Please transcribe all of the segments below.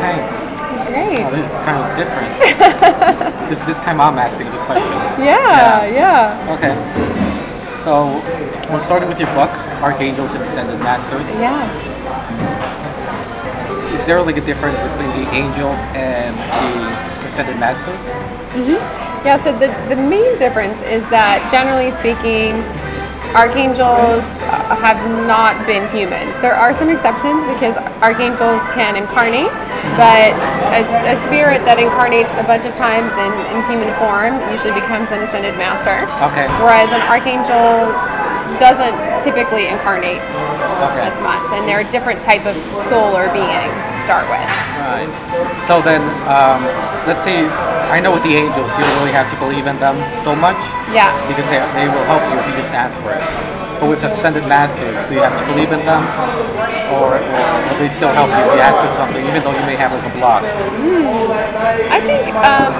Okay. Great. Oh, this is kind of different. this this time I'm asking the questions. Yeah, yeah, Okay. So we'll start with your book, Archangels and Ascended Masters. yeah. Is there like a difference between the angels and the Ascended Masters? Mm-hmm. Yeah, so the, the main difference is that generally speaking, archangels have not been humans. There are some exceptions because archangels can incarnate, but a, a spirit that incarnates a bunch of times in, in human form usually becomes an ascended master. Okay. Whereas an archangel doesn't typically incarnate Okay. as much, and they're a different type of soul or being to start with. Right. So then, um, let's see. I know with the angels, you don't really have to believe in them so much Yeah. because they, they will help you if you just ask for it. But with ascended masters, do you have to believe in them, or, or will they still help you if you ask for something, even though you may have like a block? I think um,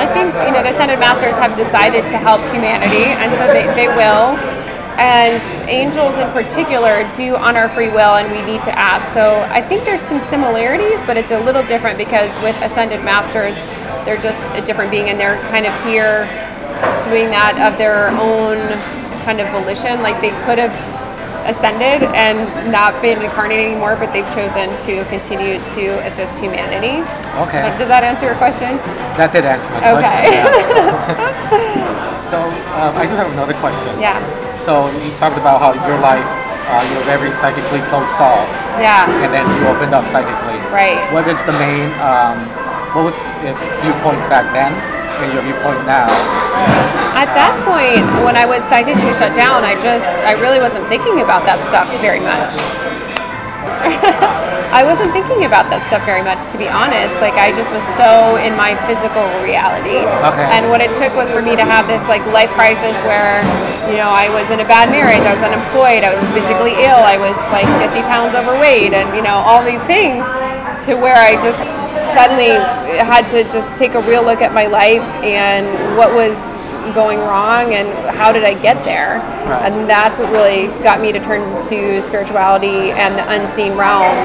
I think you know the Ascended Masters have decided to help humanity, and so they, they will. And angels in particular do honor free will, and we need to ask. So I think there's some similarities, but it's a little different because with Ascended Masters, they're just a different being, and they're kind of here doing that of their own kind of volition. Like they could have ascended and not been incarnated anymore, but they've chosen to continue to assist humanity. Okay. Does that answer your question? That did answer my question. Okay. yeah. so um, I do have another question. Yeah. So you talked about how your life, uh, you were very psychically closed off, Yeah. and then you opened up psychically. Right. What is the main, um, what was your viewpoint back then and your viewpoint now? At that point, when I was psychically shut down, I just, I really wasn't thinking about that stuff very much. I wasn't thinking about that stuff very much, to be honest. Like I just was so in my physical reality. Okay. And what it took was for me to have this like life crisis where, you know, I was in a bad marriage, I was unemployed, I was physically ill, I was like 50 pounds overweight, and you know all these things, to where I just suddenly had to just take a real look at my life and what was going wrong and how did I get there? Right. And that's what really got me to turn to spirituality and the unseen realm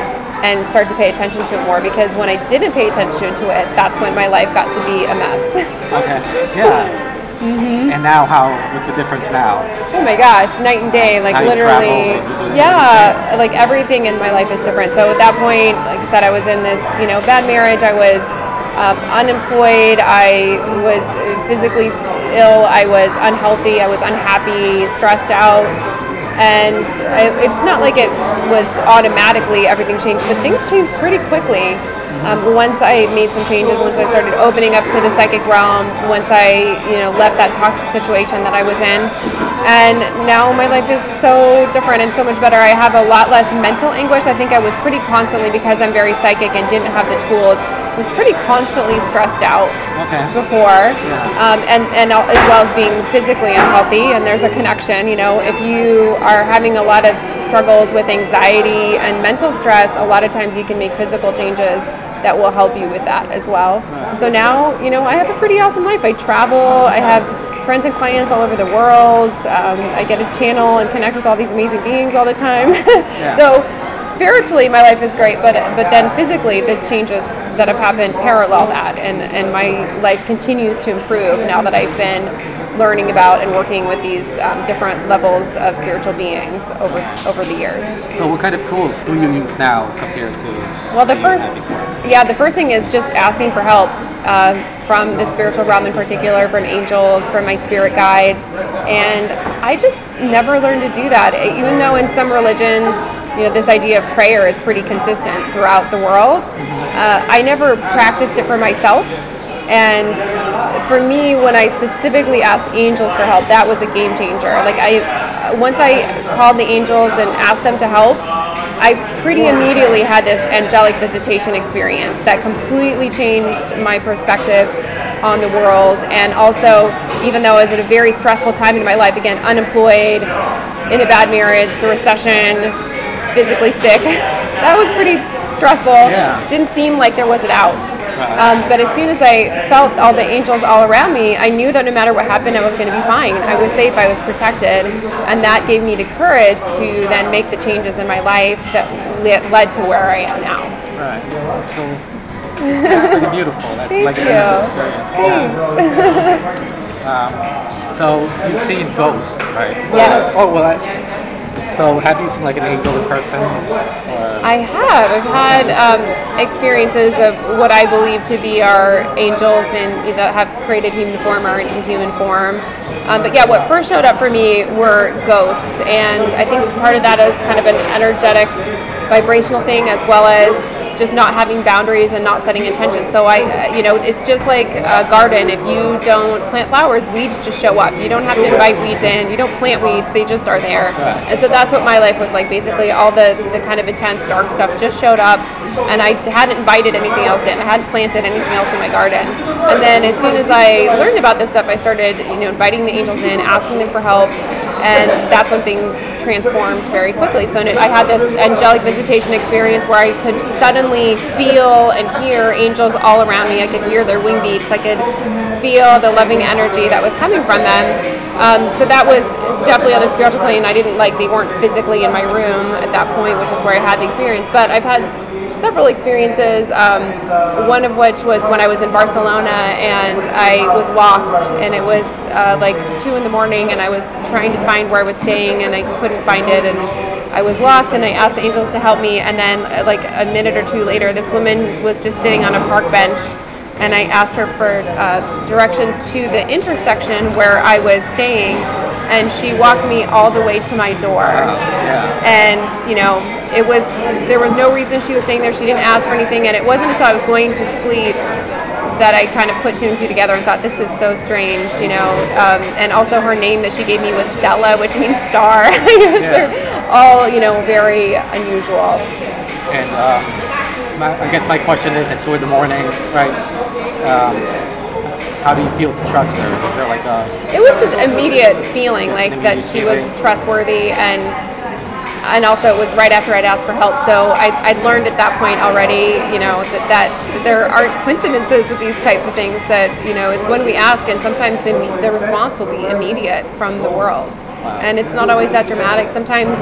and start to pay attention to it more because when I didn't pay attention to it, that's when my life got to be a mess. Okay. Yeah. Mm-hmm. And now, how? What's the difference now? oh my gosh, night and day, like How literally. Yeah, like everything in my life is different. So at that point, like I said, I was in this, you know, bad marriage. I was um, unemployed. I was physically ill. I was unhealthy. I was unhappy, stressed out. And it's not like it was automatically everything changed, but things changed pretty quickly. Um, once I made some changes, once I started opening up to the psychic realm, once I, you know, left that toxic situation that I was in, and now my life is so different and so much better. I have a lot less mental anguish. I think I was pretty constantly because I'm very psychic and didn't have the tools. Was pretty constantly stressed out Okay. before, Yeah. um, and and as well as being physically unhealthy. And there's a connection. You know, if you are having a lot of struggles with anxiety and mental stress, a lot of times you can make physical changes that will help you with that as well. So now, you know, I have a pretty awesome life. I travel. I have friends and clients all over the world. Um, I get a channel and connect with all these amazing beings all the time. so spiritually my life is great but but then physically the changes that have happened parallel that and and my life continues to improve now that I've been learning about and working with these um, different levels of spiritual beings over over the years. So, what kind of tools do you use now compared to? Well, the first, yeah, the first thing is just asking for help uh, from the spiritual realm in particular, from angels, from my spirit guides, and I just never learned to do that. Even though in some religions, you know, this idea of prayer is pretty consistent throughout the world, uh, I never practiced it for myself. And for me, when I specifically asked angels for help, that was a game changer. Like I, once I called the angels and asked them to help, I pretty immediately had this angelic visitation experience that completely changed my perspective on the world. And also, even though I was at a very stressful time in my life, again, unemployed, in a bad marriage, the recession, physically sick, that was pretty stressful. Yeah. Didn't seem like there was an out. Um, but as soon as I felt all the angels all around me, I knew that no matter what happened, I was going to be fine. I was safe, I was protected. And that gave me the courage to then make the changes in my life that le- led to where I am now. Right. so that's pretty beautiful. That's Thank like you. experience. Yeah. Um, so you've seen ghosts, right? Yes. Oh well. I, so have you seen like an angel in person? I have. I've had um, experiences of what I believe to be our angels and that have created human form or in human form. Um, but yeah, what first showed up for me were ghosts, and I think part of that is kind of an energetic, vibrational thing, as well as just not having boundaries and not setting intentions. So I, uh, you know, it's just like a garden. If you don't plant flowers, weeds just show up. You don't have to invite weeds in. You don't plant weeds; they just are there. And so that's what my life was like. Basically, all the the kind of intense dark stuff just showed up, and I hadn't invited anything else in. I hadn't planted anything else in my garden. And then as soon as I learned about this stuff, I started, you know, inviting the angels in, asking them for help and that's when things transformed very quickly. So I had this angelic visitation experience where I could suddenly feel and hear angels all around me. I could hear their wing beats. I could feel the loving energy that was coming from them. Um, so that was definitely on the spiritual plane. I didn't like they weren't physically in my room at that point, which is where I had the experience. But I've had several experiences. Um, one of which was when I was in Barcelona and I was lost, and it was uh, like two in the morning, and I was trying to find where I was staying, and I couldn't find it, and I was lost, and I asked the angels to help me, and then uh, like a minute or two later, this woman was just sitting on a park bench. And I asked her for uh, directions to the intersection where I was staying, and she walked me all the way to my door yeah. and you know it was there was no reason she was staying there she didn't ask for anything and it wasn't until i was going to sleep that i kind of put two and two together and thought this is so strange you know um, and also her name that she gave me was stella which means star Yeah. All you know very unusual And um, my, I guess my question is, at two in the morning, right? Um, how do you feel to trust her? Is there like a it was just immediate feeling like An that immediate she was trustworthy and and also it was right after I'd asked for help. So I, I'd learned at that point already, you know, that, that there aren't coincidences with these types of things. That you know, it's when we ask, and sometimes the, the response will be immediate from the world, and it's not always that dramatic. Sometimes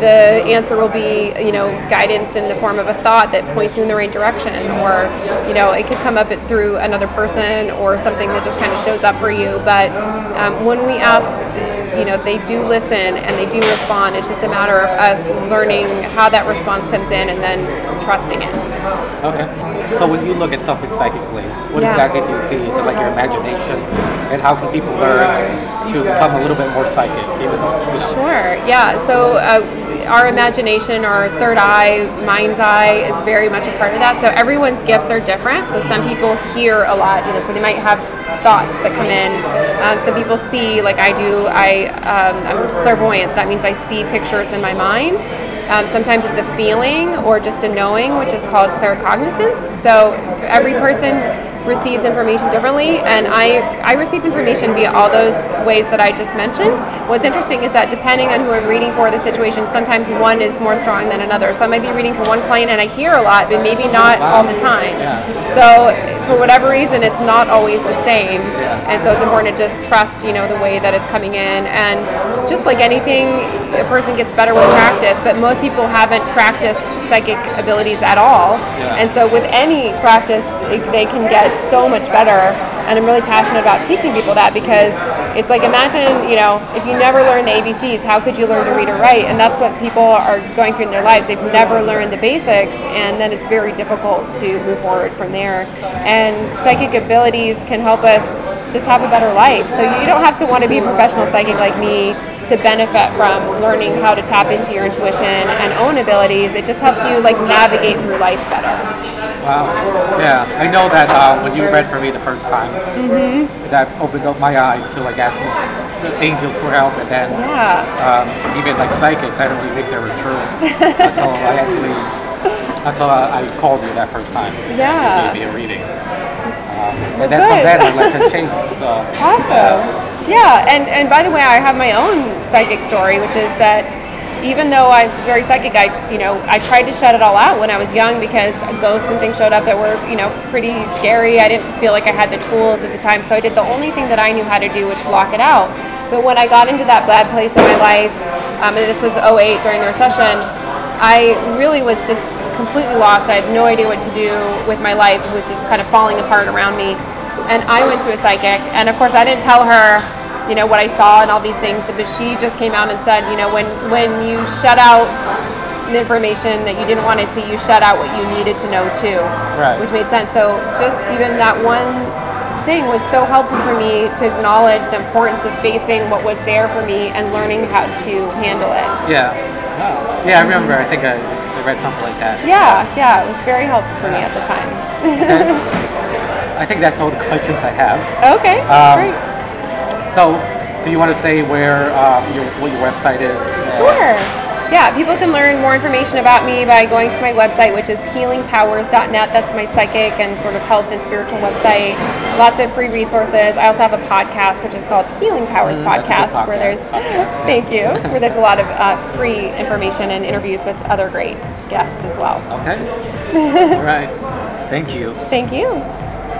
the answer will be, you know, guidance in the form of a thought that points you in the right direction, or you know, it could come up through another person or something that just kind of shows up for you. But um, when we ask you know they do listen and they do respond it's just a matter of us learning how that response comes in and then trusting it okay? So when you look at something psychically, what Yeah. exactly do you see? Is it like your imagination? And how can people learn to become a little bit more psychic, even though you know? Sure. Yeah. So uh, our imagination, our third eye, mind's eye, is very much a part of that. So everyone's gifts are different. So some people hear a lot. You know, so they might have thoughts that come in. Um, some people see, like I do. I um, I'm clairvoyant. So that means I see pictures in my mind. Um, sometimes it's a feeling or just a knowing, which is called claircognizance. So every person receives information differently and I, I receive information via all those ways that I just mentioned. What's interesting is that depending on who I'm reading for the situation, sometimes one is more strong than another. So I might be reading for one client and I hear a lot, but maybe not all the time. So for whatever reason, it's not always the same. And so it's important to just trust, you know, the way that it's coming in. And just like anything, a person gets better with practice, but most people haven't practiced psychic abilities at all. Yeah. And so with any practice, they can get so much better. And I'm really passionate about teaching people that because it's like imagine, you know, if you never learn the ABCs, how could you learn to read or write? And that's what people are going through in their lives. They've never learned the basics, and then it's very difficult to move forward from there. And psychic abilities can help us just have a better life. So you don't have to want to be a professional psychic like me to benefit from learning how to tap into your intuition and own abilities. It just helps you like navigate through life better. Wow. Yeah, I know that uh, when you read for me the first time, Mm-hmm. that opened up my eyes to like asking angels for help, and then Yeah. um, even like psychics, I don't really think they were true until I actually until I, I called you that first time. Yeah. You gave me a reading, um, and then from good. then my life has changed. So, Awesome. Yeah, and, and by the way, I have my own psychic story, which is that even though I'm very psychic, I you know I tried to shut it all out when I was young because ghosts and things showed up that were you know pretty scary. I didn't feel like I had the tools at the time, so I did the only thing that I knew how to do, which block it out. But when I got into that bad place in my life, um, and this was 08 during the recession, I really was just completely lost. I had no idea what to do with my life. It was just kind of falling apart around me. And I went to a psychic, and of course, I didn't tell her, you know, what I saw and all these things, but she just came out and said, you know, when when you shut out information that you didn't want to see, you shut out what you needed to know too, Right. which made sense. So just even that one thing was so helpful for me to acknowledge the importance of facing what was there for me and learning how to handle it. Yeah. Yeah, I remember. I think I, I read something like that. Yeah, yeah, it was very helpful for me at the time. I think that's all the questions I have. okay, Um, great. So, do you want to say where um, your what your website is? Sure. Yeah, people can learn more information about me by going to my website, which is healingpowers.net. That's my psychic and sort of health and spiritual website. Lots of free resources. I also have a podcast, which is called Healing Powers Mm, good Podcast, where there's Podcast. thank you, where there's a lot of uh, free information and interviews with other great guests as well. Okay. all right. Thank you. Thank you.